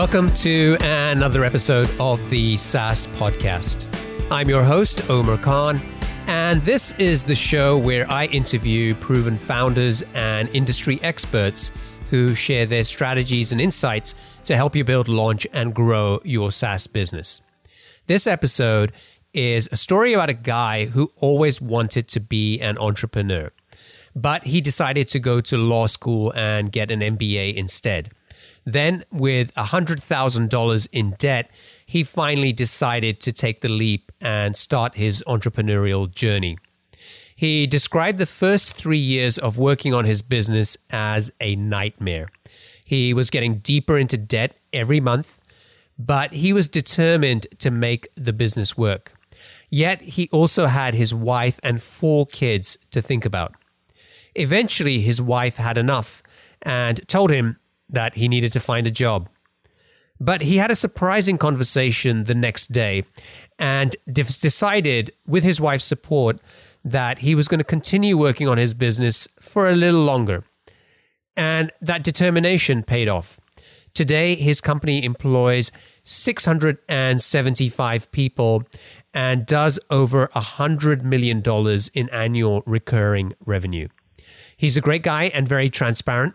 Welcome to another episode of the SaaS Podcast. I'm your host, Omer Khan, and this is the show where I interview proven founders and industry experts who share their strategies and insights to help you build, launch, and grow your SaaS business. This episode is a story about a guy who always wanted to be an entrepreneur, but he decided to go to law school and get an MBA instead. Then, with $100,000 in debt, he finally decided to take the leap and start his entrepreneurial journey. He described the first three years of working on his business as a nightmare. He was getting deeper into debt every month, but he was determined to make the business work. Yet he also had his wife and four kids to think about. Eventually, his wife had enough and told him that he needed to find a job. But he had a surprising conversation the next day and decided, with his wife's support, that he was going to continue working on his business for a little longer. And that determination paid off. Today, his company employs 675 people and does over $100 million in annual recurring revenue. He's a great guy and very transparent.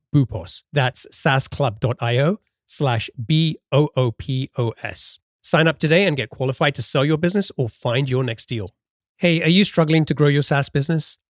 boopos. That's saasclub.io slash B-O-O-P-O-S. Sign up today and get qualified to sell your business or find your next deal. Hey, are you struggling to grow your SaaS business?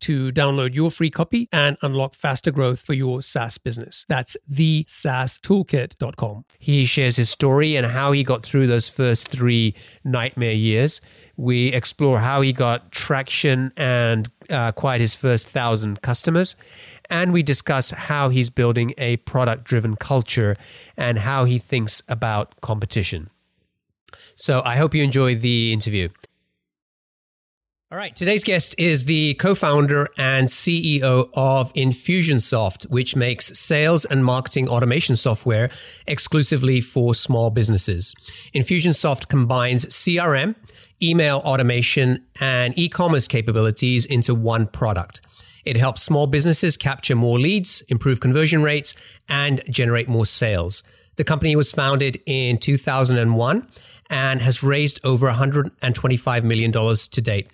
to download your free copy and unlock faster growth for your SaaS business. That's the SaaStoolkit.com. He shares his story and how he got through those first three nightmare years. We explore how he got traction and uh, acquired his first thousand customers. And we discuss how he's building a product driven culture and how he thinks about competition. So I hope you enjoy the interview. All right, today's guest is the co founder and CEO of Infusionsoft, which makes sales and marketing automation software exclusively for small businesses. Infusionsoft combines CRM, email automation, and e commerce capabilities into one product. It helps small businesses capture more leads, improve conversion rates, and generate more sales. The company was founded in 2001 and has raised over $125 million to date.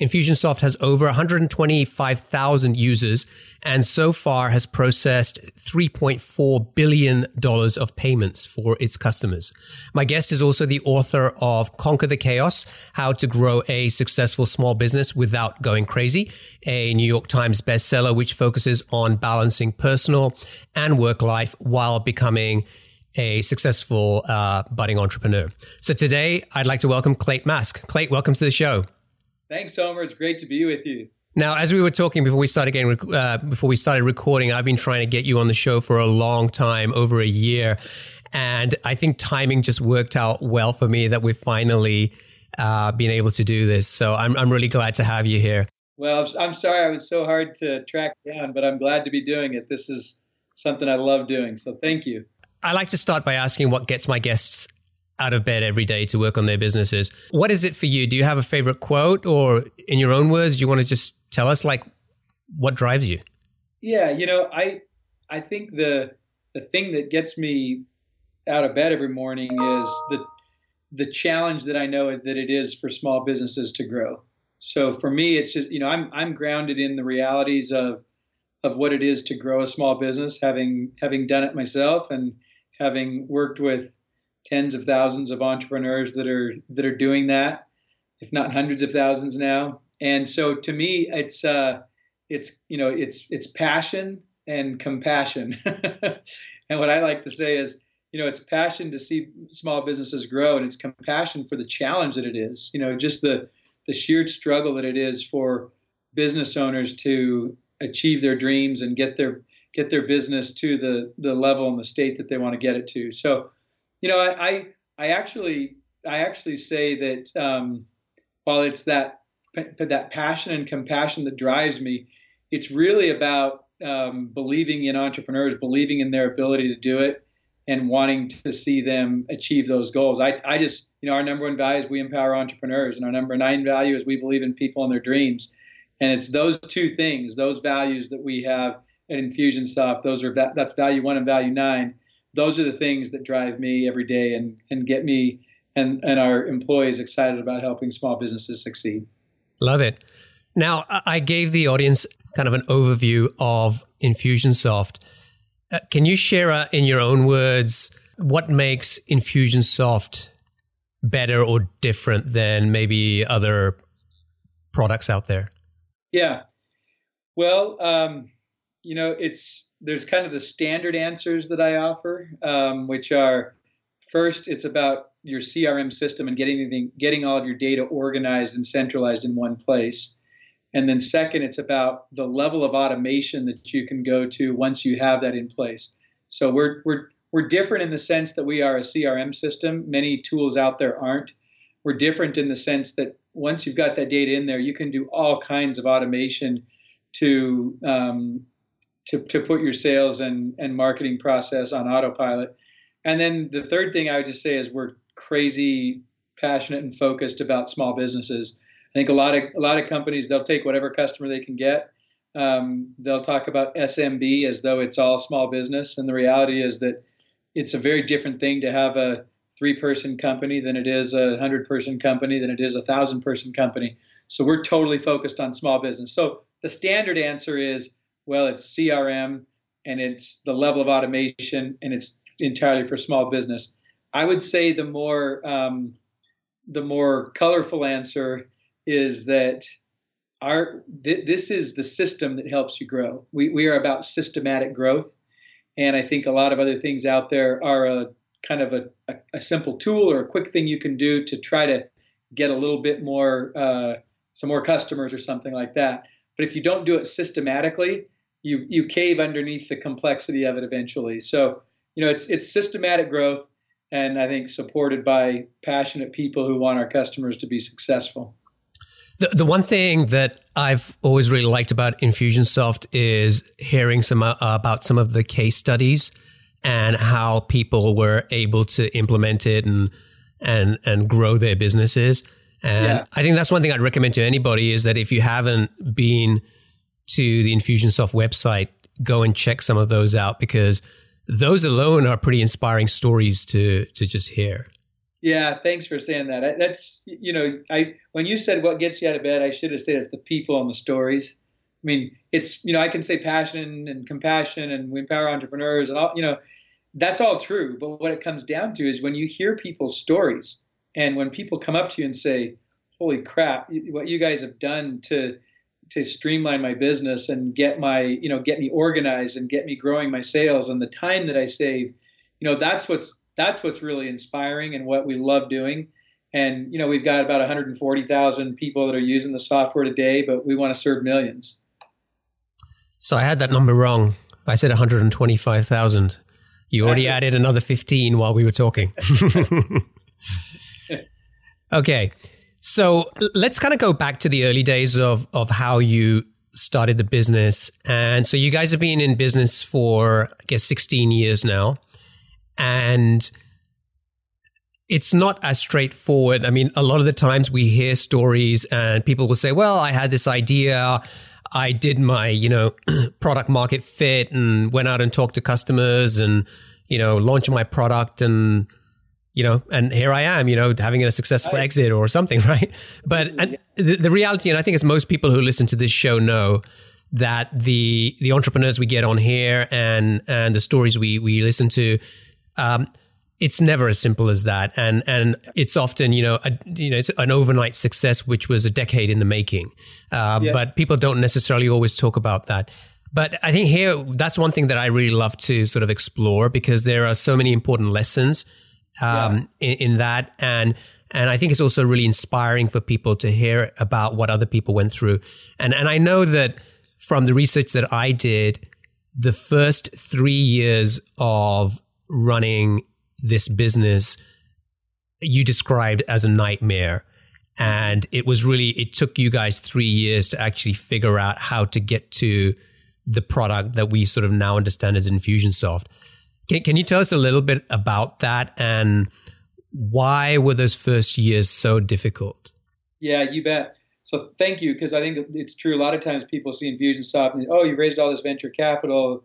Infusionsoft has over 125,000 users and so far has processed $3.4 billion of payments for its customers. My guest is also the author of Conquer the Chaos, How to Grow a Successful Small Business Without Going Crazy, a New York Times bestseller which focuses on balancing personal and work life while becoming a successful uh, budding entrepreneur. So today, I'd like to welcome Clate Mask. Clate, welcome to the show. Thanks, Omer. It's great to be with you. Now, as we were talking before we started getting uh, before we started recording, I've been trying to get you on the show for a long time, over a year, and I think timing just worked out well for me that we've finally uh, been able to do this. So I'm I'm really glad to have you here. Well, I'm sorry I was so hard to track down, but I'm glad to be doing it. This is something I love doing. So thank you. I like to start by asking what gets my guests out of bed every day to work on their businesses. What is it for you? Do you have a favorite quote or in your own words, do you want to just tell us like what drives you? Yeah, you know, I I think the the thing that gets me out of bed every morning is the the challenge that I know that it is for small businesses to grow. So for me, it's just you know I'm I'm grounded in the realities of of what it is to grow a small business, having having done it myself and having worked with tens of thousands of entrepreneurs that are that are doing that, if not hundreds of thousands now. And so to me, it's uh, it's you know it's it's passion and compassion. and what I like to say is, you know, it's passion to see small businesses grow, and it's compassion for the challenge that it is. You know, just the the sheer struggle that it is for business owners to achieve their dreams and get their get their business to the the level and the state that they want to get it to. So, you know, I I, I actually I actually say that um, while it's that that passion and compassion that drives me, it's really about um, believing in entrepreneurs, believing in their ability to do it, and wanting to see them achieve those goals. I, I just, you know, our number one value is we empower entrepreneurs, and our number nine value is we believe in people and their dreams. And it's those two things, those values that we have at Infusionsoft. Those are that, that's value one and value nine. Those are the things that drive me every day and and get me and and our employees excited about helping small businesses succeed. Love it. Now, I gave the audience kind of an overview of Infusionsoft. Uh, can you share uh, in your own words what makes Infusionsoft better or different than maybe other products out there? Yeah. Well, um, you know, it's there's kind of the standard answers that I offer, um, which are first, it's about your CRM system and getting anything, getting all of your data organized and centralized in one place. And then second, it's about the level of automation that you can go to once you have that in place. So we're we're we're different in the sense that we are a CRM system. Many tools out there aren't. We're different in the sense that once you've got that data in there, you can do all kinds of automation to um, to, to put your sales and, and marketing process on autopilot. And then the third thing I would just say is we're crazy passionate and focused about small businesses. I think a lot of a lot of companies they'll take whatever customer they can get. Um, they'll talk about SMB as though it's all small business, and the reality is that it's a very different thing to have a three-person company than it is a hundred-person company than it is a thousand-person company. So we're totally focused on small business. So the standard answer is, well, it's CRM and it's the level of automation and it's entirely for small business. I would say the more um, the more colorful answer is that our th- this is the system that helps you grow. We we are about systematic growth, and I think a lot of other things out there are a kind of a, a, a simple tool or a quick thing you can do to try to get a little bit more uh, some more customers or something like that. But if you don't do it systematically, you you cave underneath the complexity of it eventually. So you know it's it's systematic growth and I think supported by passionate people who want our customers to be successful. The, the one thing that I've always really liked about Infusionsoft is hearing some uh, about some of the case studies and how people were able to implement it and and and grow their businesses. And yeah. I think that's one thing I'd recommend to anybody is that if you haven't been to the Infusionsoft website, go and check some of those out because those alone are pretty inspiring stories to to just hear. Yeah, thanks for saying that. That's you know, I when you said what gets you out of bed, I should have said it's the people and the stories. I mean, it's you know, I can say passion and compassion and we empower entrepreneurs and all you know, that's all true. But what it comes down to is when you hear people's stories and when people come up to you and say, "Holy crap, what you guys have done to to streamline my business and get my you know get me organized and get me growing my sales and the time that I save you know that's what's that's what's really inspiring and what we love doing And you know, we've got about 140,000 people that are using the software today, but we want to serve millions. So I had that number wrong. I said 125,000. You already added another 15 while we were talking. okay. So let's kind of go back to the early days of of how you started the business. And so you guys have been in business for I guess 16 years now. And it's not as straightforward. I mean, a lot of the times we hear stories and people will say, well, I had this idea. I did my, you know, product market fit and went out and talked to customers and, you know, launched my product and, you know, and here I am, you know, having a successful right. exit or something, right? But and the, the reality, and I think as most people who listen to this show know, that the the entrepreneurs we get on here and and the stories we we listen to, um, it's never as simple as that, and and it's often you know a, you know it's an overnight success which was a decade in the making, uh, yeah. but people don't necessarily always talk about that. But I think here that's one thing that I really love to sort of explore because there are so many important lessons um, yeah. in, in that, and and I think it's also really inspiring for people to hear about what other people went through, and and I know that from the research that I did, the first three years of running this business you described as a nightmare. And it was really, it took you guys three years to actually figure out how to get to the product that we sort of now understand as Infusionsoft. Can, can you tell us a little bit about that and why were those first years so difficult? Yeah, you bet. So thank you, because I think it's true. A lot of times people see Infusionsoft and oh, you raised all this venture capital.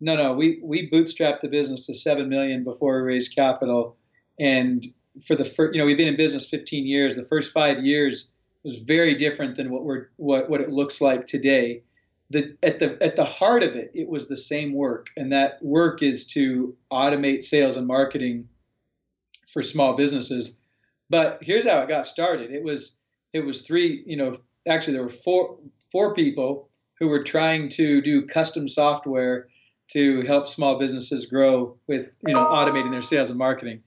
No, no, we we bootstrapped the business to seven million before we raised capital, and for the first, you know, we've been in business 15 years. The first five years was very different than what we're what what it looks like today. The at the at the heart of it, it was the same work, and that work is to automate sales and marketing for small businesses. But here's how it got started. It was it was three, you know, actually there were four four people who were trying to do custom software to help small businesses grow with you know automating their sales and marketing.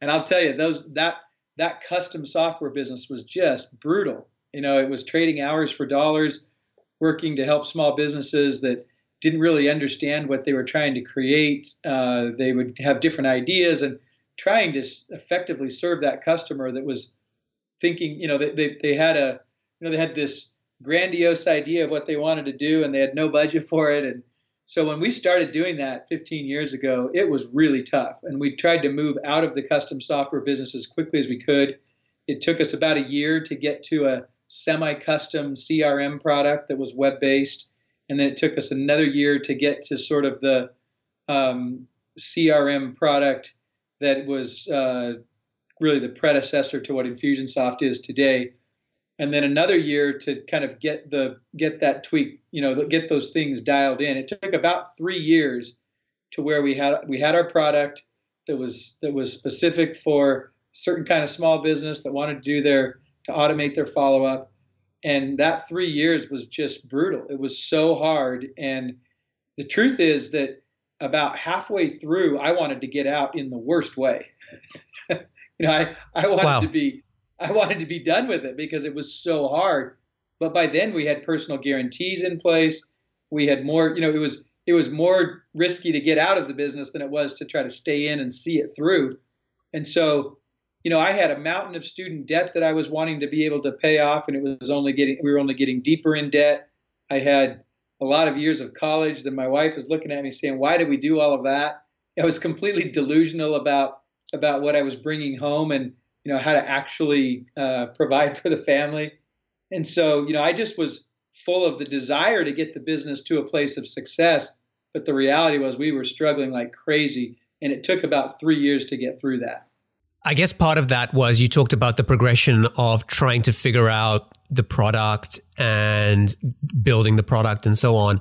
And I'll tell you those that that custom software business was just brutal. You know, it was trading hours for dollars, working to help small businesses that didn't really understand what they were trying to create. Uh, they would have different ideas and trying to effectively serve that customer that was thinking, you know, they, they, they had a, you know, they had this grandiose idea of what they wanted to do and they had no budget for it. And so when we started doing that 15 years ago, it was really tough. And we tried to move out of the custom software business as quickly as we could. It took us about a year to get to a semi custom CRM product that was web based. And then it took us another year to get to sort of the um, CRM product that was uh, really the predecessor to what Infusionsoft is today and then another year to kind of get the get that tweak, you know, get those things dialed in. It took about three years to where we had we had our product that was that was specific for certain kind of small business that wanted to do their to automate their follow up, and that three years was just brutal. It was so hard, and the truth is that about halfway through, I wanted to get out in the worst way. you know, I I wanted wow. to be I wanted to be done with it because it was so hard. But by then we had personal guarantees in place. We had more, you know, it was it was more risky to get out of the business than it was to try to stay in and see it through. And so, you know, I had a mountain of student debt that I was wanting to be able to pay off, and it was only getting we were only getting deeper in debt. I had a lot of years of college. Then my wife was looking at me saying, "Why did we do all of that?" I was completely delusional about about what I was bringing home, and you know how to actually uh, provide for the family and so you know i just was full of the desire to get the business to a place of success but the reality was we were struggling like crazy and it took about three years to get through that I guess part of that was you talked about the progression of trying to figure out the product and building the product and so on.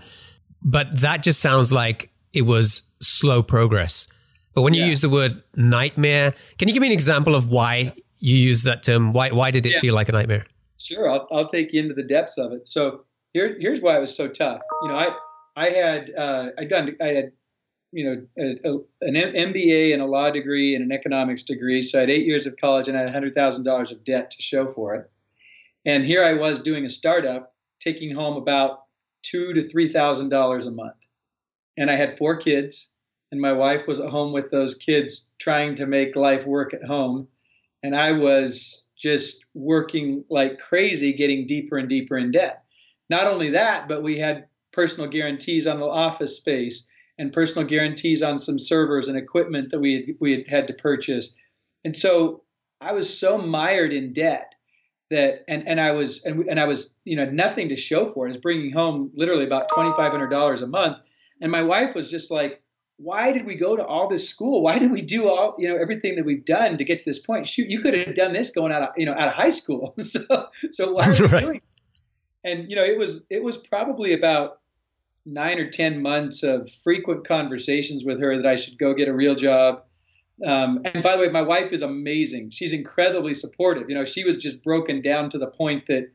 But that just sounds like it was slow progress. But when you yeah. use the word nightmare, can you give me an example of why you use that term? Why why did it yeah. feel like a nightmare? Sure, I'll, I'll take you into the depths of it. So here here's why it was so tough. You know, I I had uh, I done I had you know, a, a, an MBA and a law degree and an economics degree. So I had eight years of college and I had $100,000 of debt to show for it. And here I was doing a startup, taking home about two to three thousand dollars a month. And I had four kids, and my wife was at home with those kids trying to make life work at home. And I was just working like crazy, getting deeper and deeper in debt. Not only that, but we had personal guarantees on the office space and personal guarantees on some servers and equipment that we had, we had had to purchase. And so I was so mired in debt that and and I was and, and I was you know nothing to show for it. I was bringing home literally about twenty five hundred dollars a month, and my wife was just like, "Why did we go to all this school? Why did we do all you know everything that we've done to get to this point? Shoot, you could have done this going out of you know out of high school. so so why are you right. doing?" And you know it was it was probably about nine or ten months of frequent conversations with her that I should go get a real job um, and by the way, my wife is amazing. She's incredibly supportive. You know, she was just broken down to the point that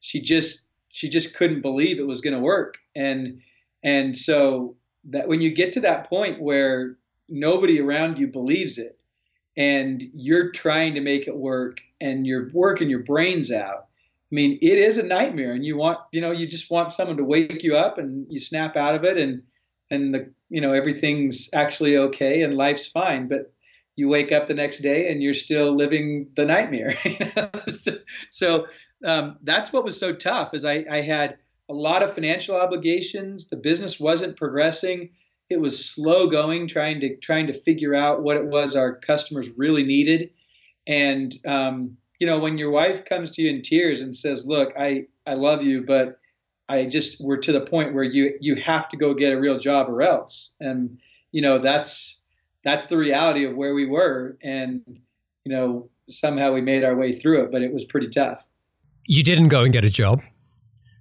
she just she just couldn't believe it was going to work. And and so that when you get to that point where nobody around you believes it, and you're trying to make it work, and you're working your brains out. I mean, it is a nightmare, and you want you know you just want someone to wake you up, and you snap out of it, and and the you know everything's actually okay, and life's fine. But you wake up the next day and you're still living the nightmare. so, so um, that's what was so tough is I, I had a lot of financial obligations. The business wasn't progressing. It was slow going, trying to trying to figure out what it was our customers really needed. And um, you know, when your wife comes to you in tears and says, "Look, I I love you, but I just we're to the point where you you have to go get a real job or else," and you know that's that's the reality of where we were and you know somehow we made our way through it but it was pretty tough. You didn't go and get a job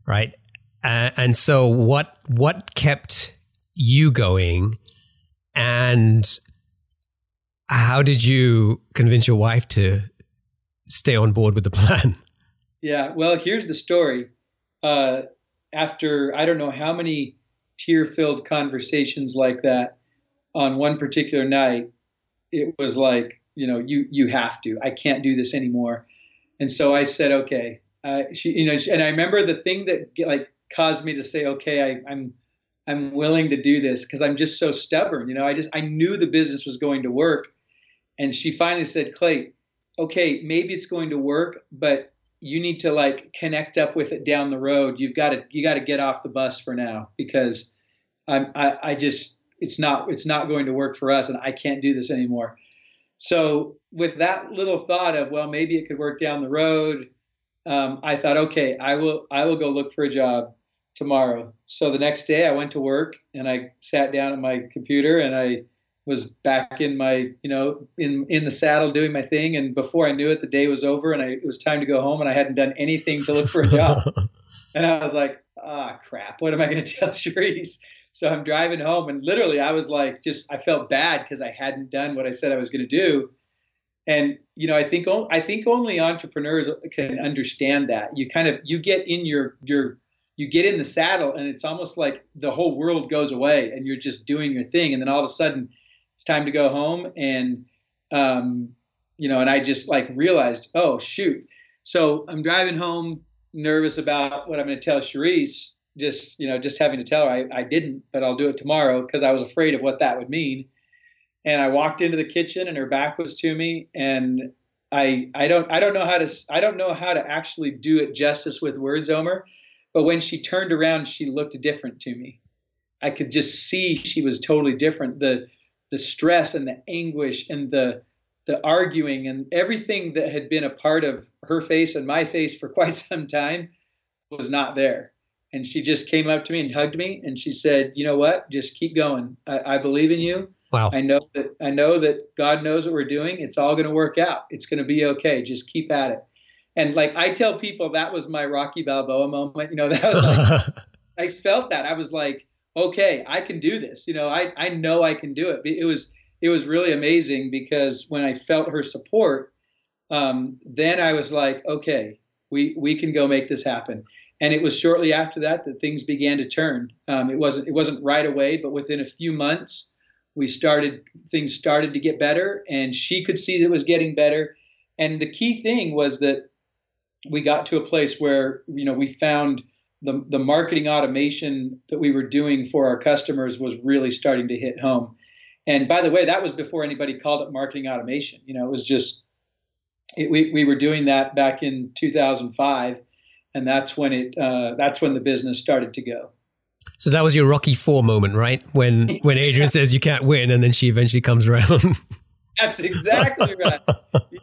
right? Uh, and so what what kept you going? And how did you convince your wife to stay on board with the plan yeah well here's the story uh, after i don't know how many tear filled conversations like that on one particular night, it was like, you know, you you have to. I can't do this anymore. And so I said, okay. Uh, she, you know, and I remember the thing that like caused me to say, okay, I, I'm I'm willing to do this because I'm just so stubborn. You know, I just I knew the business was going to work. And she finally said, Clay, okay, maybe it's going to work, but you need to like connect up with it down the road. You've got to you got to get off the bus for now because I'm I, I just it's not it's not going to work for us and I can't do this anymore. So with that little thought of well maybe it could work down the road, um, I thought okay I will I will go look for a job tomorrow. So the next day I went to work and I sat down at my computer and I was back in my you know in in the saddle doing my thing. And before I knew it the day was over and I, it was time to go home and I hadn't done anything to look for a job. And I was like ah crap. What am I going to tell Cherise so I'm driving home, and literally, I was like, just I felt bad because I hadn't done what I said I was going to do. And you know, I think I think only entrepreneurs can understand that. You kind of you get in your your you get in the saddle, and it's almost like the whole world goes away, and you're just doing your thing, and then all of a sudden, it's time to go home, and um, you know, and I just like realized, oh shoot. So I'm driving home, nervous about what I'm going to tell Cherise, just you know just having to tell her I, I didn't but i'll do it tomorrow because i was afraid of what that would mean. And i walked into the kitchen and her back was to me and i i don't i don't know how to i don't know how to actually do it justice with words omer but when she turned around she looked different to me. I could just see she was totally different. The the stress and the anguish and the the arguing and everything that had been a part of her face and my face for quite some time was not there. And she just came up to me and hugged me and she said you know what? Just keep going. I, I believe in you. Wow. I know that i know that god knows what we're doing. It's all going to work out. It's going to be okay. Just keep at it. And like i tell people that was my rocky balboa moment. You know that was like, i felt that. I was like okay i can do this you know i i know i can do it it was it was really amazing because when i felt her support um, then i was like okay we we can go make this happen and it was shortly after that that things began to turn. Um, it wasn't it wasn't right away, but within a few months, we started things started to get better, and she could see that it was getting better. And the key thing was that we got to a place where you know we found the the marketing automation that we were doing for our customers was really starting to hit home. And by the way, that was before anybody called it marketing automation. You know, it was just it, we we were doing that back in 2005, and that's when it uh, that's when the business started to go. So that was your Rocky Four moment, right? When when Adrian says you can't win, and then she eventually comes around. That's exactly right.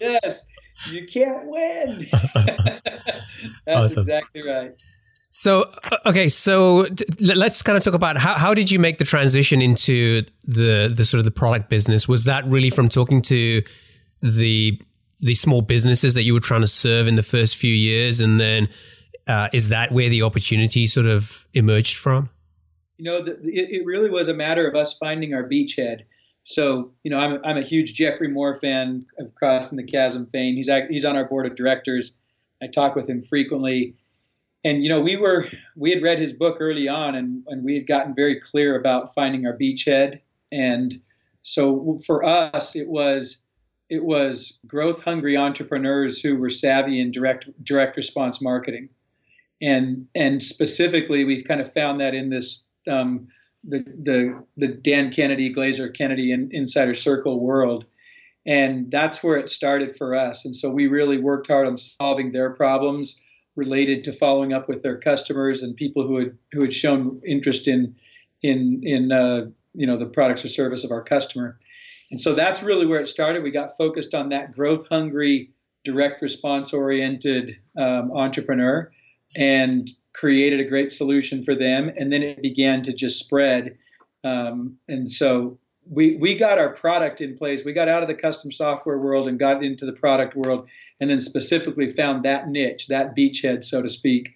yes, you can't win. That's awesome. exactly right. So okay, so let's kind of talk about how how did you make the transition into the the sort of the product business? Was that really from talking to the the small businesses that you were trying to serve in the first few years, and then uh, is that where the opportunity sort of emerged from? You know, the, it, it really was a matter of us finding our beachhead. So, you know, I'm, I'm a huge Geoffrey Moore fan of Crossing the Chasm fame. He's he's on our board of directors. I talk with him frequently, and you know, we were we had read his book early on, and and we had gotten very clear about finding our beachhead. And so, for us, it was it was growth hungry entrepreneurs who were savvy in direct direct response marketing and and specifically we've kind of found that in this um, the the the Dan Kennedy Glazer Kennedy in, Insider Circle world, and that's where it started for us. And so we really worked hard on solving their problems related to following up with their customers and people who had who had shown interest in in in uh, you know the products or service of our customer. And so that's really where it started. We got focused on that growth hungry, direct response oriented um, entrepreneur and created a great solution for them. And then it began to just spread. Um, and so we, we got our product in place. We got out of the custom software world and got into the product world, and then specifically found that niche, that beachhead, so to speak.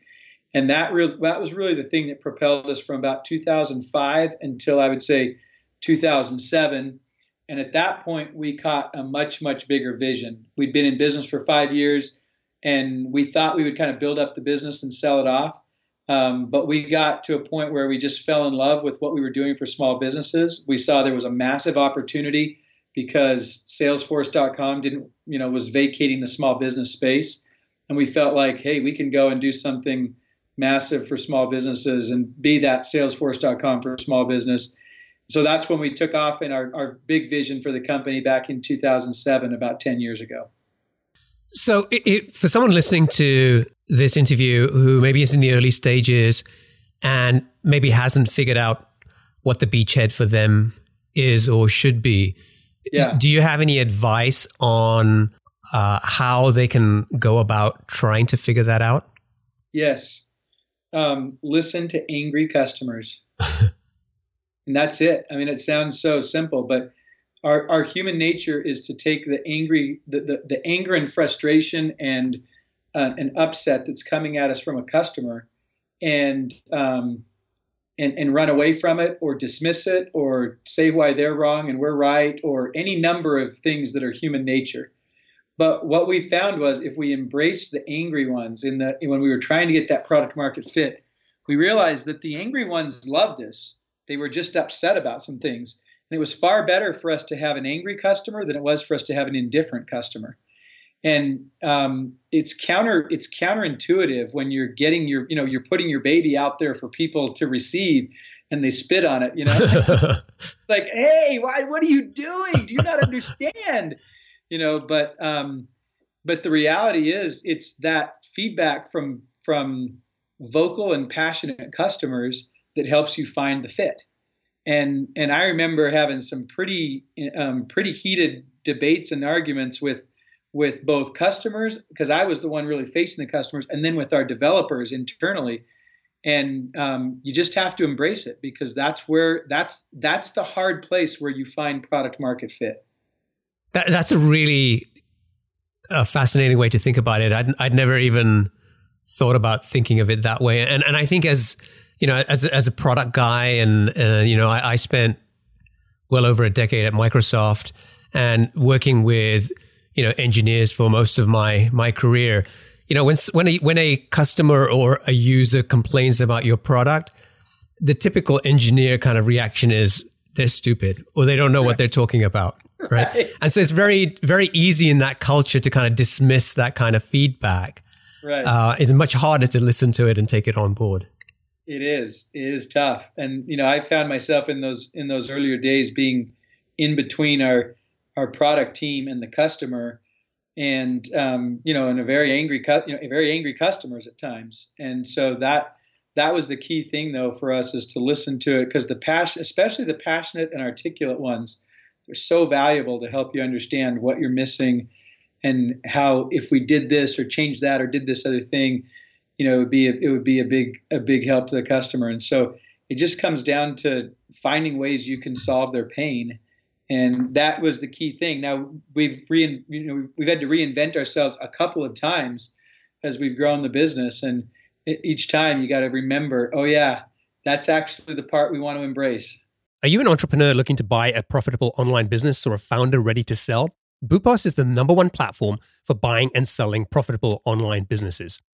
And that, re- that was really the thing that propelled us from about 2005 until I would say 2007. And at that point, we caught a much, much bigger vision. We'd been in business for five years and we thought we would kind of build up the business and sell it off. Um, but we got to a point where we just fell in love with what we were doing for small businesses. We saw there was a massive opportunity because Salesforce.com didn't, you know, was vacating the small business space, and we felt like, hey, we can go and do something massive for small businesses and be that Salesforce.com for small business. So that's when we took off in our, our big vision for the company back in 2007, about 10 years ago. So, it, it, for someone listening to this interview who maybe is in the early stages and maybe hasn't figured out what the beachhead for them is or should be, yeah. do you have any advice on uh, how they can go about trying to figure that out? Yes. Um, listen to angry customers. and that's it. I mean, it sounds so simple, but our, our human nature is to take the angry the, the, the anger and frustration and uh, an upset that's coming at us from a customer and um, and and run away from it or dismiss it or say why they're wrong and we're right or any number of things that are human nature. But what we found was if we embraced the angry ones in the when we were trying to get that product market fit we realized that the angry ones loved us. They were just upset about some things. And it was far better for us to have an angry customer than it was for us to have an indifferent customer. And um, it's counter it's counterintuitive when you're getting your you know you're putting your baby out there for people to receive and they spit on it. You know, like hey, why? What are you doing? Do you not understand? You know, but um, but the reality is it's that feedback from from vocal and passionate customers that helps you find the fit and and I remember having some pretty um, pretty heated debates and arguments with with both customers because I was the one really facing the customers, and then with our developers internally. And um, you just have to embrace it because that's where that's that's the hard place where you find product market fit. That, that's a really a fascinating way to think about it. I'd, I'd never even thought about thinking of it that way, and and I think as you know, as as a product guy, and uh, you know, I, I spent well over a decade at Microsoft and working with you know engineers for most of my my career. You know, when when a, when a customer or a user complains about your product, the typical engineer kind of reaction is they're stupid or they don't know right. what they're talking about. Right? right. And so it's very, very easy in that culture to kind of dismiss that kind of feedback. Right. Uh, it's much harder to listen to it and take it on board. It is. It is tough. And, you know, I found myself in those, in those earlier days being in between our, our product team and the customer and, um, you know, and a very angry, you know, very angry customers at times. And so that, that was the key thing though for us is to listen to it because the passion especially the passionate and articulate ones they're so valuable to help you understand what you're missing and how if we did this or changed that or did this other thing you know it would be a, it would be a big a big help to the customer and so it just comes down to finding ways you can solve their pain and that was the key thing now we've you know we've had to reinvent ourselves a couple of times as we've grown the business and each time you got to remember, oh yeah, that's actually the part we want to embrace. Are you an entrepreneur looking to buy a profitable online business or a founder ready to sell? Boopos is the number one platform for buying and selling profitable online businesses.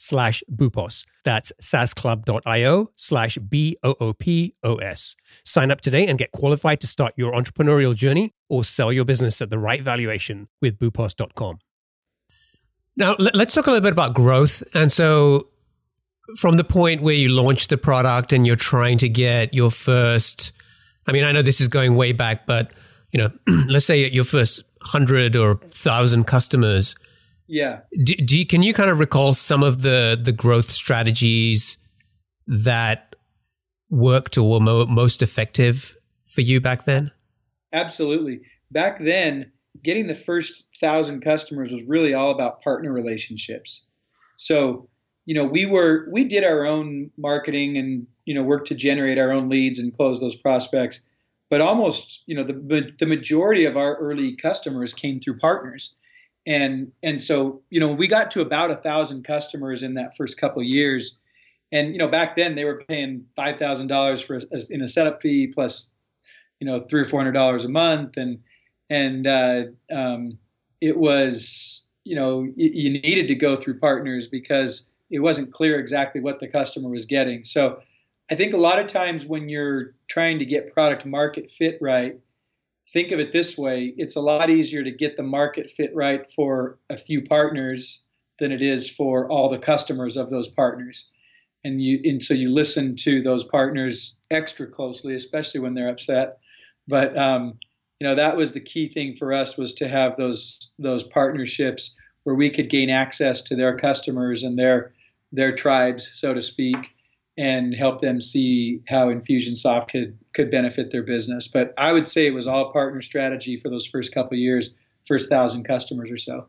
slash Boopos. That's saasclub.io slash B-O-O-P-O-S. Sign up today and get qualified to start your entrepreneurial journey or sell your business at the right valuation with boopos.com. Now, let's talk a little bit about growth. And so from the point where you launch the product and you're trying to get your first, I mean, I know this is going way back, but you know, let's say your first hundred or thousand customers. Yeah. Do, do you, can you kind of recall some of the the growth strategies that worked or were mo- most effective for you back then? Absolutely. Back then, getting the first thousand customers was really all about partner relationships. So you know, we were we did our own marketing and you know worked to generate our own leads and close those prospects. But almost, you know, the the majority of our early customers came through partners, and and so you know we got to about a thousand customers in that first couple years, and you know back then they were paying five thousand dollars for a, in a setup fee plus, you know, three or four hundred dollars a month, and and uh, um, it was you know you needed to go through partners because it wasn't clear exactly what the customer was getting. So I think a lot of times when you're trying to get product market fit right, think of it this way it's a lot easier to get the market fit right for a few partners than it is for all the customers of those partners. And you and so you listen to those partners extra closely, especially when they're upset. But um, you know that was the key thing for us was to have those those partnerships where we could gain access to their customers and their their tribes, so to speak, and help them see how Infusionsoft could could benefit their business. But I would say it was all partner strategy for those first couple of years, first thousand customers or so.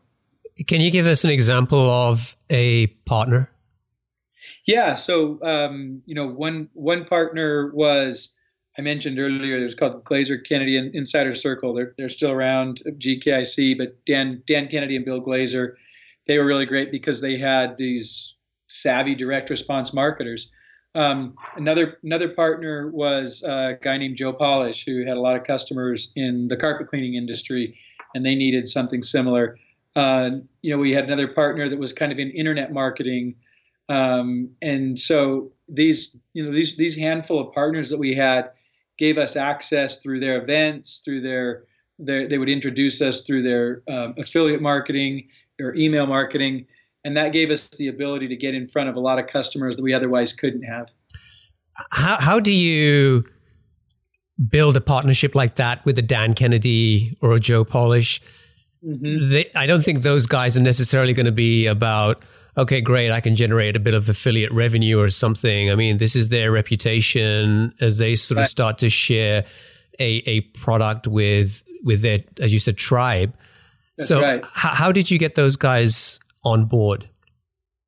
Can you give us an example of a partner? Yeah, so um, you know, one one partner was I mentioned earlier. It was called Glazer Kennedy Insider Circle. They're they're still around GKIC, but Dan Dan Kennedy and Bill Glazer, they were really great because they had these savvy direct response marketers. Um, another another partner was a guy named Joe Polish who had a lot of customers in the carpet cleaning industry, and they needed something similar. Uh, you know, we had another partner that was kind of in internet marketing, um, and so these you know these these handful of partners that we had gave us access through their events, through their, their they would introduce us through their um, affiliate marketing or email marketing and that gave us the ability to get in front of a lot of customers that we otherwise couldn't have. How how do you build a partnership like that with a Dan Kennedy or a Joe Polish? Mm-hmm. They, I don't think those guys are necessarily going to be about okay, great, I can generate a bit of affiliate revenue or something. I mean, this is their reputation as they sort right. of start to share a, a product with with their, as you said, tribe. That's so, right. h- how did you get those guys on board?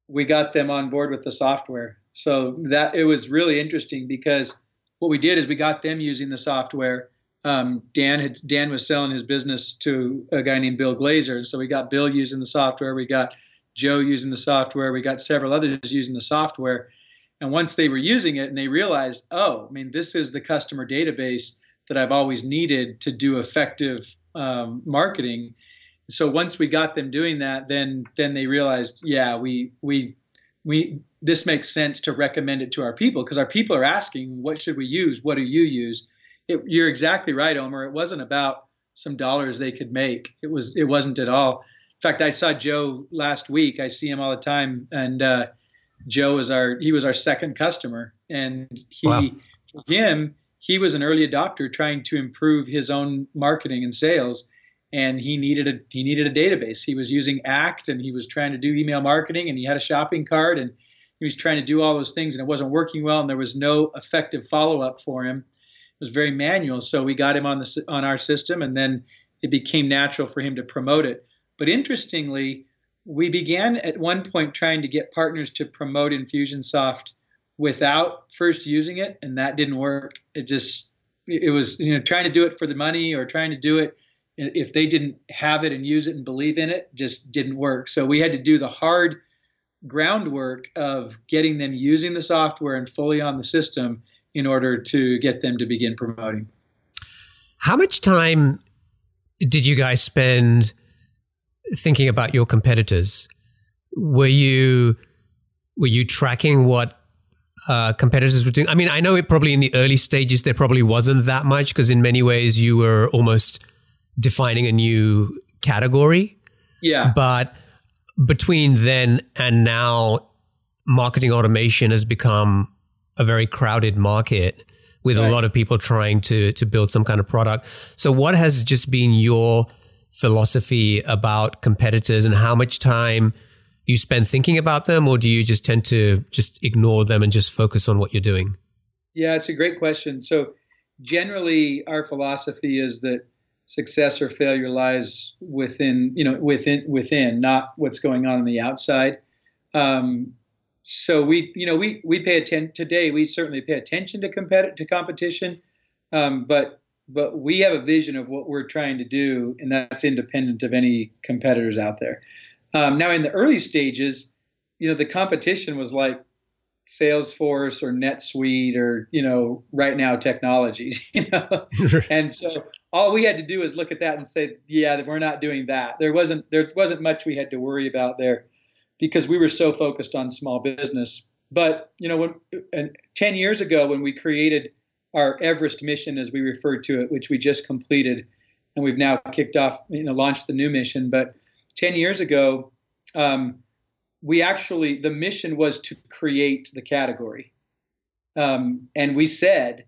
We got them on board with the software. So that it was really interesting because what we did is we got them using the software. Um, Dan had Dan was selling his business to a guy named Bill Glazer, and so we got Bill using the software. We got Joe using the software. We got several others using the software. And once they were using it and they realized, oh, I mean, this is the customer database that I've always needed to do effective um, marketing. So once we got them doing that, then then they realized, yeah, we we we this makes sense to recommend it to our people because our people are asking, what should we use? What do you use? It, you're exactly right, Omer. It wasn't about some dollars they could make. It was it wasn't at all. In fact, I saw Joe last week. I see him all the time, and uh, Joe was our he was our second customer, and he wow. him he was an early adopter trying to improve his own marketing and sales and he needed a he needed a database. He was using ACT and he was trying to do email marketing and he had a shopping cart and he was trying to do all those things and it wasn't working well and there was no effective follow-up for him. It was very manual so we got him on the on our system and then it became natural for him to promote it. But interestingly we began at one point trying to get partners to promote Infusionsoft without first using it and that didn't work. It just it was you know trying to do it for the money or trying to do it if they didn't have it and use it and believe in it just didn't work. So we had to do the hard groundwork of getting them using the software and fully on the system in order to get them to begin promoting. How much time did you guys spend thinking about your competitors? Were you were you tracking what uh, competitors were doing? I mean, I know it probably in the early stages there probably wasn't that much because in many ways you were almost defining a new category. Yeah. But between then and now, marketing automation has become a very crowded market with right. a lot of people trying to to build some kind of product. So, what has just been your philosophy about competitors, and how much time you spend thinking about them, or do you just tend to just ignore them and just focus on what you're doing? Yeah, it's a great question. So, generally, our philosophy is that success or failure lies within, you know, within within, not what's going on on the outside. Um, so we, you know, we we pay attention today. We certainly pay attention to competi- to competition, um, but but we have a vision of what we're trying to do, and that's independent of any competitors out there. Um, now, in the early stages, you know, the competition was like Salesforce or NetSuite or you know, RightNow Technologies. You know, and so all we had to do was look at that and say, yeah, we're not doing that. There wasn't there wasn't much we had to worry about there because we were so focused on small business. But you know, when and ten years ago when we created our Everest mission, as we referred to it, which we just completed, and we've now kicked off, you know, launched the new mission, but 10 years ago, um, we actually, the mission was to create the category. Um, and we said,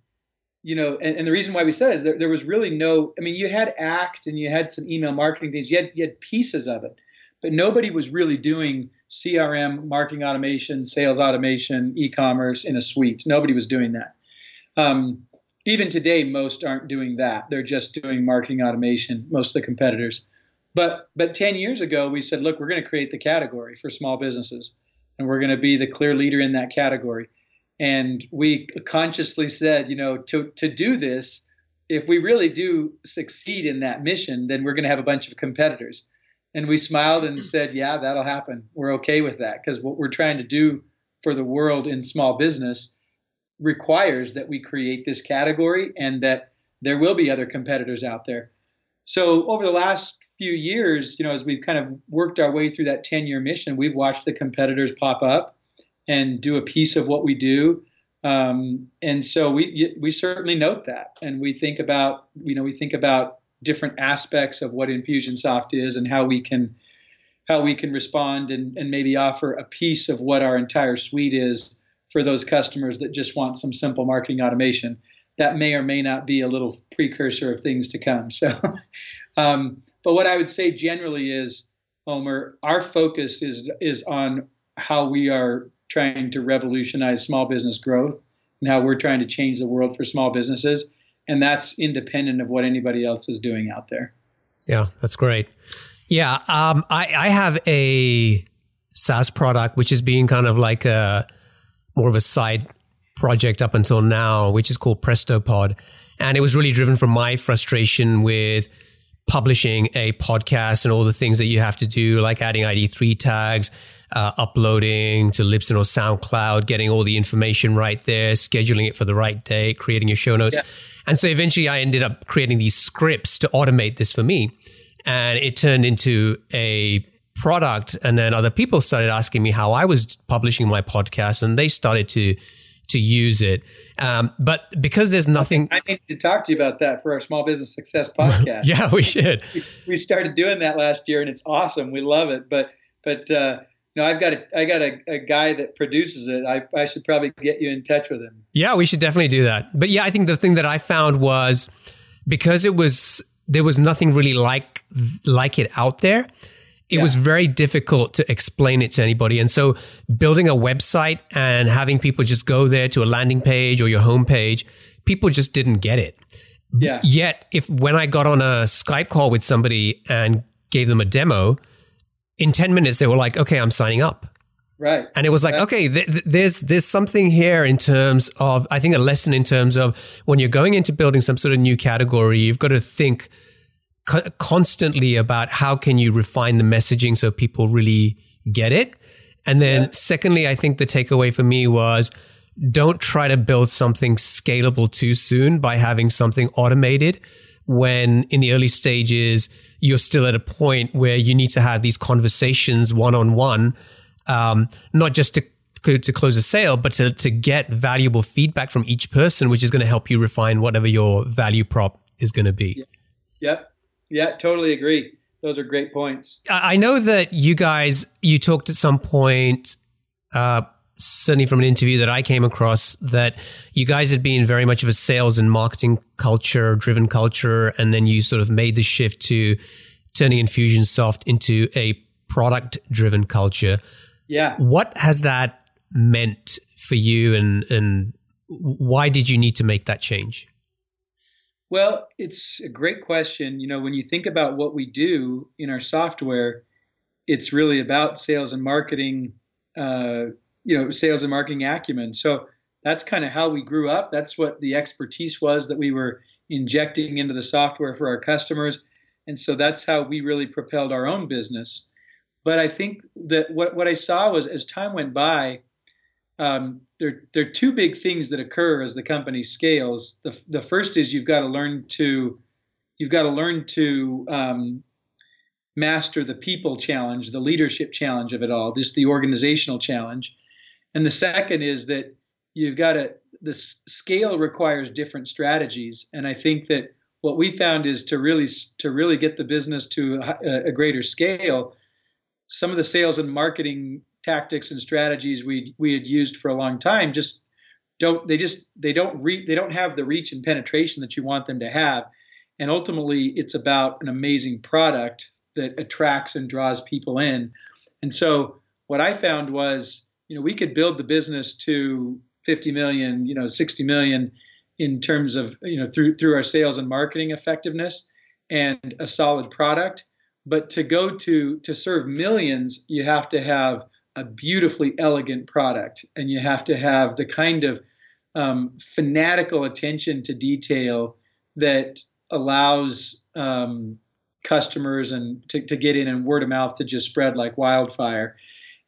you know, and, and, the reason why we said is there, there was really no, I mean, you had ACT and you had some email marketing things, you had, you had pieces of it, but nobody was really doing CRM, marketing automation, sales automation, e commerce in a suite. Nobody was doing that. Um, even today, most aren't doing that. They're just doing marketing automation, most of the competitors. But but 10 years ago, we said, look, we're going to create the category for small businesses, and we're going to be the clear leader in that category. And we consciously said, you know, to to do this, if we really do succeed in that mission, then we're going to have a bunch of competitors. And we smiled and said, yeah, that'll happen. We're okay with that because what we're trying to do for the world in small business requires that we create this category and that there will be other competitors out there. So over the last few years, you know, as we've kind of worked our way through that 10 year mission, we've watched the competitors pop up and do a piece of what we do. Um, and so we we certainly note that, and we think about you know we think about different aspects of what Infusionsoft is and how we can how we can respond and, and maybe offer a piece of what our entire suite is for those customers that just want some simple marketing automation. That may or may not be a little precursor of things to come. So, um, but what I would say generally is, Omer, our focus is is on how we are trying to revolutionize small business growth and how we're trying to change the world for small businesses, and that's independent of what anybody else is doing out there. Yeah, that's great. Yeah, um, I, I have a SaaS product which is being kind of like a more of a side project up until now, which is called PrestoPod, and it was really driven from my frustration with publishing a podcast and all the things that you have to do, like adding ID3 tags, uh, uploading to Libsyn or SoundCloud, getting all the information right there, scheduling it for the right day, creating your show notes. Yeah. And so eventually I ended up creating these scripts to automate this for me. And it turned into a product. And then other people started asking me how I was publishing my podcast and they started to to use it. Um, but because there's nothing, I need to talk to you about that for our small business success podcast. yeah, we should. We, we, started doing that last year, and it's awesome. We love it. But but uh, know, I've got a I got a, a guy that produces it. I I should probably get you in touch with him. Yeah, we should definitely do that. But yeah, I think the thing that I found was because it was there was nothing really like like it out there it yeah. was very difficult to explain it to anybody. And so building a website and having people just go there to a landing page or your homepage, people just didn't get it. Yeah. Yet if when I got on a Skype call with somebody and gave them a demo, in 10 minutes they were like, "Okay, I'm signing up." Right. And it was like, right. okay, th- th- there's there's something here in terms of I think a lesson in terms of when you're going into building some sort of new category, you've got to think co- constantly about how can you refine the messaging so people really get it. And then yeah. secondly, I think the takeaway for me was don't try to build something scalable too soon by having something automated when in the early stages you're still at a point where you need to have these conversations one on one, not just to to close a sale, but to, to get valuable feedback from each person, which is going to help you refine whatever your value prop is going to be. Yep. Yeah, totally agree. Those are great points. I know that you guys, you talked at some point, uh, certainly from an interview that I came across, that you guys had been very much of a sales and marketing culture, driven culture, and then you sort of made the shift to turning Infusionsoft into a product driven culture. Yeah. What has that meant for you and, and why did you need to make that change? Well, it's a great question. You know, when you think about what we do in our software, it's really about sales and marketing, uh, you know, sales and marketing acumen. So that's kind of how we grew up. That's what the expertise was that we were injecting into the software for our customers. And so that's how we really propelled our own business. But I think that what, what I saw was as time went by, um, there, there are two big things that occur as the company scales. The, the first is you've got to learn to you've got to learn to um, master the people challenge, the leadership challenge of it all, just the organizational challenge. And the second is that you've got to the scale requires different strategies. And I think that what we found is to really to really get the business to a, a greater scale. Some of the sales and marketing tactics and strategies we we had used for a long time just don't they just they don't re, they don't have the reach and penetration that you want them to have and ultimately it's about an amazing product that attracts and draws people in and so what i found was you know we could build the business to 50 million you know 60 million in terms of you know through through our sales and marketing effectiveness and a solid product but to go to to serve millions you have to have a beautifully elegant product, and you have to have the kind of um, fanatical attention to detail that allows um, customers and to, to, get in and word of mouth to just spread like wildfire.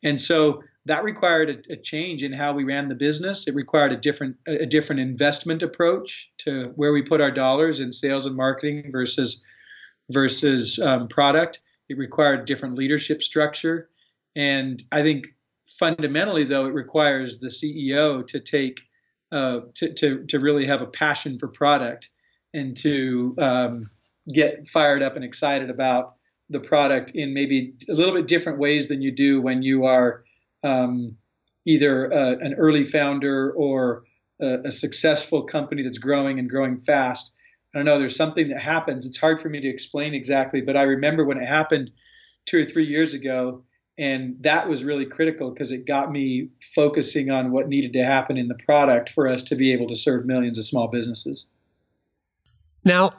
And so that required a, a, change in how we ran the business. It required a different a different investment approach to where we put our dollars in sales and marketing versus versus um, product. It required different leadership structure. And I think fundamentally, though, it requires the CEO to take uh, to, to to really have a passion for product and to um, get fired up and excited about the product in maybe a little bit different ways than you do when you are um, either uh, an early founder or a, a, successful company that's growing and growing fast. I don't know. There's something that happens. It's hard for me to explain exactly, but I remember when it happened two or three years ago and that was really critical because it got me focusing on what needed to happen in the product for us to be able to serve millions of small businesses. Now,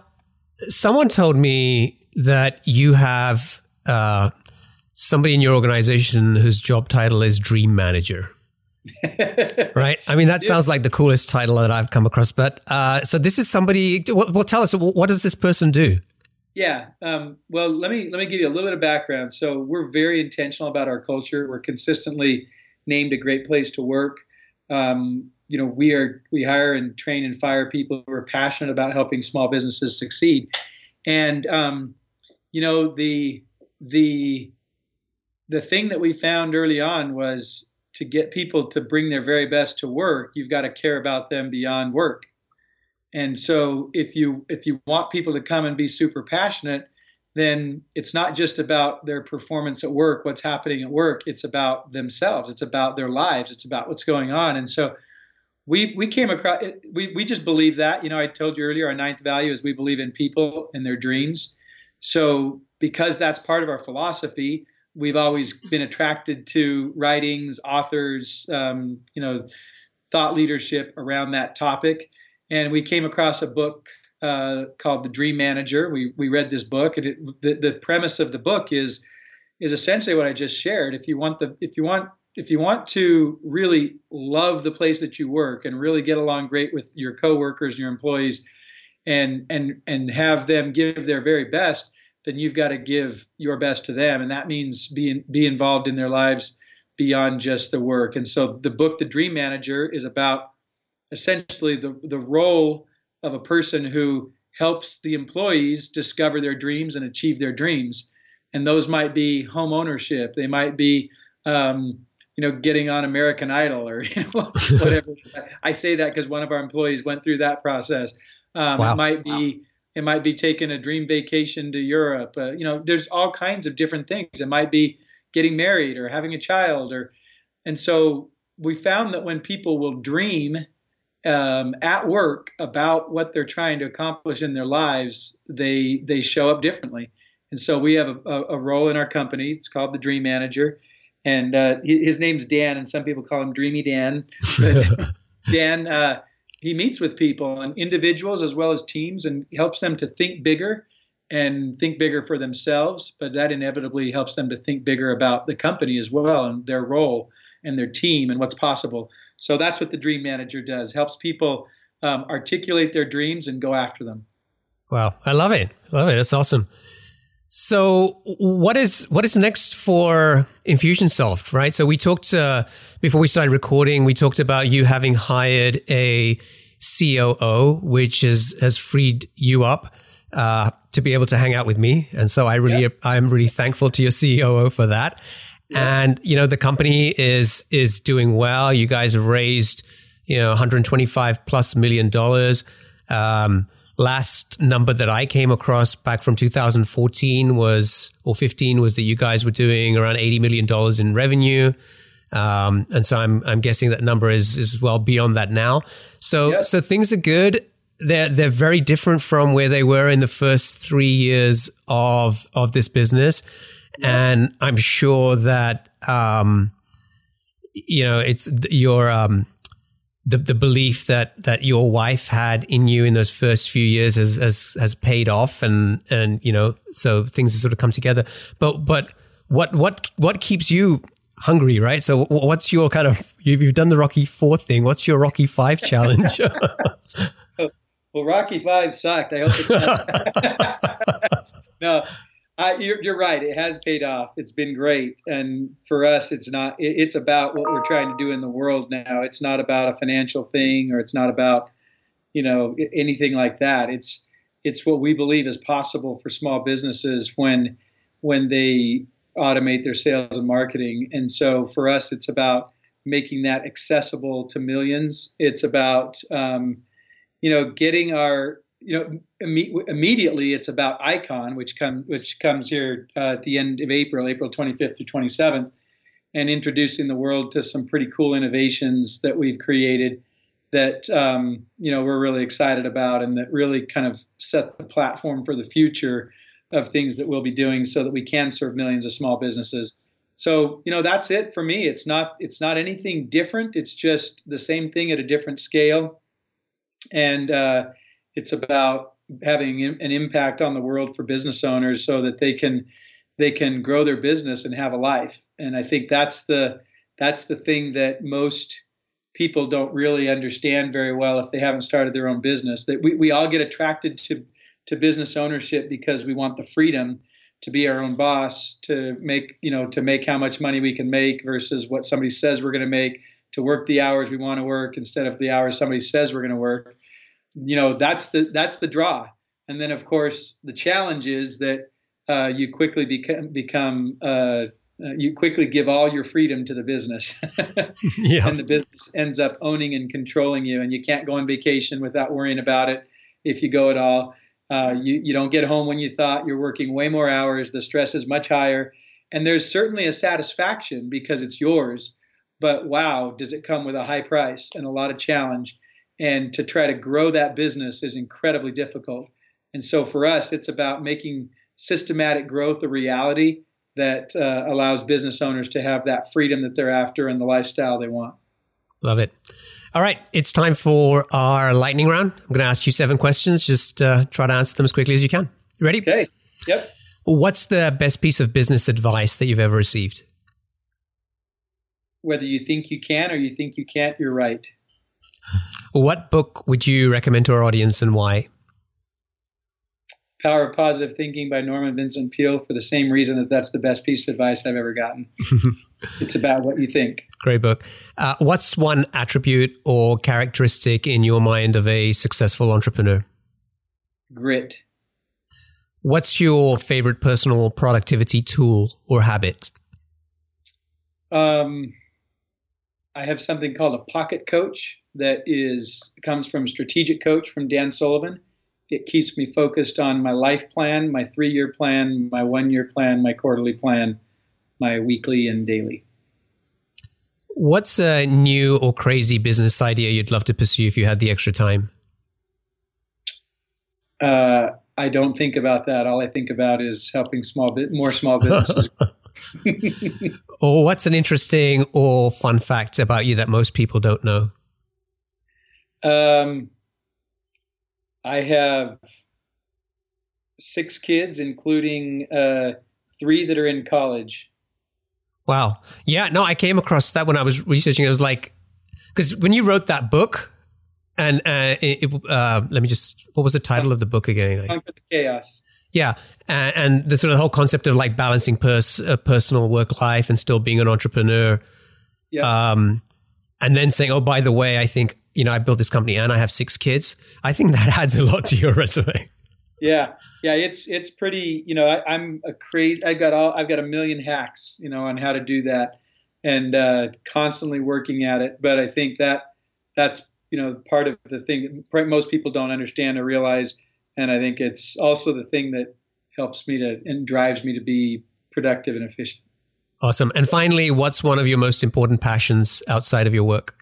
someone told me that you have uh, somebody in your organization whose job title is Dream Manager. right? I mean, that sounds like the coolest title that I've come across. But uh, so this is somebody. Well, well, tell us what does this person do? Yeah. Um, well, let me let me give you a little bit of background. So we're very intentional about our culture. We're consistently named a great place to work. Um, you know, we are we hire and train and fire people who are passionate about helping small businesses succeed. And um, you know, the the the thing that we found early on was to get people to bring their very best to work, you've got to care about them beyond work. And so if you if you want people to come and be super passionate, then it's not just about their performance at work, what's happening at work, it's about themselves, it's about their lives, it's about what's going on. And so we we came across we we just believe that, you know, I told you earlier our ninth value is we believe in people and their dreams. So because that's part of our philosophy, we've always been attracted to writings, authors, um, you know, thought leadership around that topic and we came across a book uh, called The Dream Manager. We we read this book, and it, the the premise of the book is is essentially what I just shared. If you want the if you want if you want to really love the place that you work and really get along great with your coworkers your employees, and and and have them give their very best, then you've got to give your best to them, and that means being be involved in their lives beyond just the work. And so the book, The Dream Manager, is about essentially the, the role of a person who helps the employees discover their dreams and achieve their dreams. And those might be home ownership. They might be, um, you know, getting on American Idol or you know, whatever. I say that because one of our employees went through that process. Um, wow. It might be. It might be taking a dream vacation to Europe. Uh, you know, there's all kinds of different things. It might be getting married or having a child, or, and so we found that when people will dream um, at work about what they're trying to accomplish in their lives, they they show up differently. And so we have a, a, a role in our company. It's called the Dream Manager, and uh, his name's Dan, and some people call him Dreamy Dan. Dan, uh, he meets with people and individuals as well as teams, and helps them to think bigger and think bigger for themselves. But that inevitably helps them to think bigger about the company as well and their role and their team and what's possible. So that's what the Dream Manager does: helps people um, articulate their dreams and go after them. Wow, I love it. Love it. That's awesome. So what is what is next for Infusionsoft, right? So we talked uh, before we started recording. We talked about you having hired a COO, which is, has freed you up uh, to be able to hang out with me, and so I really. I'm really thankful to your COO for that. And you know the company is is doing well. You guys have raised you know 125 plus million dollars. Um, last number that I came across back from 2014 was or 15 was that you guys were doing around 80 million dollars in revenue. Um, and so I'm I'm guessing that number is is well beyond that now. So yep. so things are good. They're they're very different from where they were in the first three years of of this business and I'm sure that um, you know it's your um, the the belief that that your wife had in you in those first few years has has, has paid off, and and you know so things have sort of come together. But but what what what keeps you hungry, right? So what's your kind of you've, you've done the Rocky Four thing. What's your Rocky Five challenge? well, Rocky Five sucked. I hope it's not. no, I, you're, you're, right. It has paid off. It's been great, and for us, it's not. It, it's about what we're trying to do in the world now. It's not about a financial thing, or it's not about, you know, anything like that. It's it's what we believe is possible for small businesses when when they automate their sales and marketing. And so for us, it's about making that accessible to millions. It's about um, you know getting our you know, imme- immediately it's about Icon, which comes which comes here uh, at the end of April, April 25th through 27th, and introducing the world to some pretty cool innovations that we've created that um, you know we're really excited about, and that really kind of set the platform for the future of things that we'll be doing, so that we can serve millions of small businesses. So you know that's it for me. It's not it's not anything different. It's just the same thing at a different scale, and uh, it's about having an impact on the world for business owners so that they can they can grow their business and have a life. And I think that's the that's the thing that most people don't really understand very well if they haven't started their own business. That we, we all get attracted to to business ownership because we want the freedom to be our own boss, to make you know to make how much money we can make versus what somebody says we're going to make, to work the hours we want to work instead of the hours somebody says we're going to work. You know that's the that's the draw. And then of course the challenge is that uh, you quickly become become uh, uh, you quickly give all your freedom to the business. Yeah. and the business ends up owning and controlling you and you can't go on vacation without worrying about it if you go at all. Uh, you, you don't get home when you thought. You're working way more hours. The stress is much higher. And there's certainly a satisfaction because it's yours. But wow does it come with a high price and a lot of challenge and to try to grow that business is incredibly difficult and so for us it's about making systematic growth a reality that uh, allows business owners to have that freedom that they're after and the lifestyle they want. Love it. All right, it's time for our lightning round. I'm going to ask you seven questions. Just uh, try to answer them as quickly as you can. You ready? Okay. Yep. What's the best piece of business advice that you've ever received? Whether you think you can or you think you can't, you're right. What book would you recommend to our audience and why? Power of Positive Thinking by Norman Vincent Peale for the same reason that that's the best piece of advice I've ever gotten. it's about what you think. Great book. Uh, what's one attribute or characteristic in your mind of a successful entrepreneur? Grit. What's your favorite personal productivity tool or habit? Um, I have something called a pocket coach that is comes from Strategic Coach from Dan Sullivan it keeps me focused on my life plan, my three year plan, my one year plan, my quarterly plan, my weekly and daily. What's a new or crazy business idea you'd love to pursue if you had the extra time? Uh, I don't think about that. All I think about is helping small bit more small businesses. or what's an interesting or fun fact about you that most people don't know? Um, I have six kids, including uh, three that are in college. Wow. Yeah. No, I came across that when I was researching. It was like, because when you wrote that book, and uh, it, uh, let me just, what was the title of the book again? Conquer the Chaos. Yeah. And, and, the sort of whole concept of like balancing pers- uh, personal work life and still being an entrepreneur. Yeah. Um, and then saying, oh, by the way, I think you know, I built this company and I have six kids. I think that adds a lot to your resume. Yeah, yeah, it's it's pretty. You know, I, am a crazy. I got all. I've got a million hacks. You know, on how to do that, and uh, constantly working at it. But I think that that's you know part of the thing most people don't understand or realize, and I think it's also the thing that helps me to and drives me to be productive and efficient. Awesome. And finally, what's one of your most important passions outside of your work?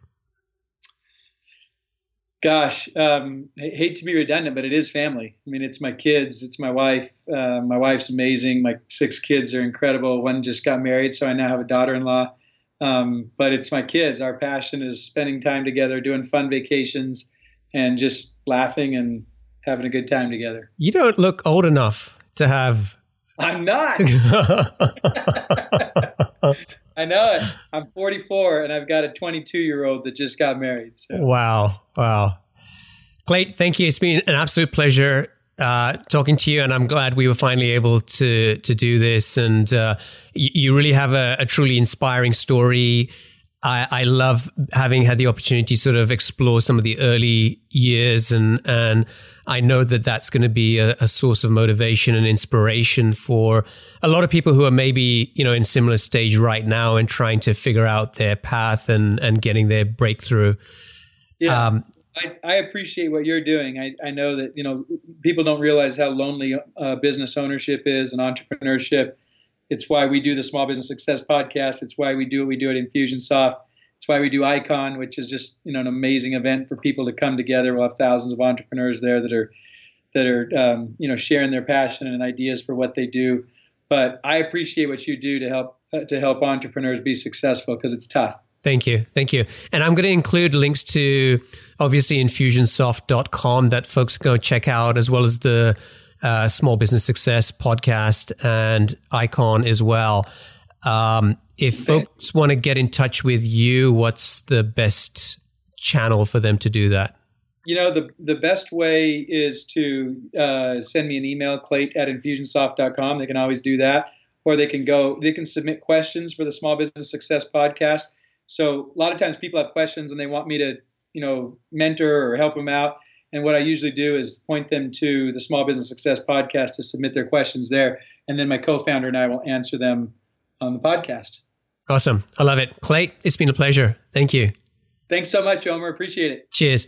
Gosh, um, I hate to be redundant, but it is family. I mean, it's my kids, it's my wife. Uh, my wife's amazing. My six kids are incredible. One just got married, so I now have a daughter-in-law. Um, but it's my kids. Our passion is spending time together, doing fun vacations, and just laughing and having a good time together. You don't look old enough to have. I'm not. I know it. I'm 44 and I've got a 22 year old that just got married. So. Wow. Wow. Clayton, thank you. It's been an absolute pleasure uh, talking to you, and I'm glad we were finally able to to do this. And uh, you, you, really have a, a truly inspiring story. I, I, love having had the opportunity to sort of explore some of the early years, and and I know that that's going to be a, a, source of motivation and inspiration for a lot of people who are maybe you know in similar stage right now and trying to figure out their path and and getting their breakthrough. Yeah. Um, I, I, appreciate what you're doing. I, I know that you know people don't realize how lonely uh, business ownership is and entrepreneurship it's why we do the Small Business Success podcast. It's why we do what we do at Infusionsoft. It's why we do Icon, which is just you know an amazing event for people to come together. We'll have thousands of entrepreneurs there that are that are um, you know sharing their passion and ideas for what they do. But I appreciate what you do to help uh, to help entrepreneurs be successful because it's tough. Thank you. Thank you. And I'm going to include links to obviously infusionsoft.com that folks can go check out, as well as the uh, Small Business Success podcast and Icon as well. Um, if folks want to get in touch with you, what's the best channel for them to do that? You know, the, the best way is to uh, send me an email, clate at infusionsoft.com. They can always do that. Or they can go, they can submit questions for the Small Business Success Podcast. So a lot of times people have questions and they want me to, you know, mentor or help them out. And what I usually do is point them to the Small Business Success Podcast to submit their questions there. And then my co founder and I will answer them on the podcast. Awesome. I love it. Clate, it's been a pleasure. Thank you. Thanks so much, Omer. Appreciate it. Cheers.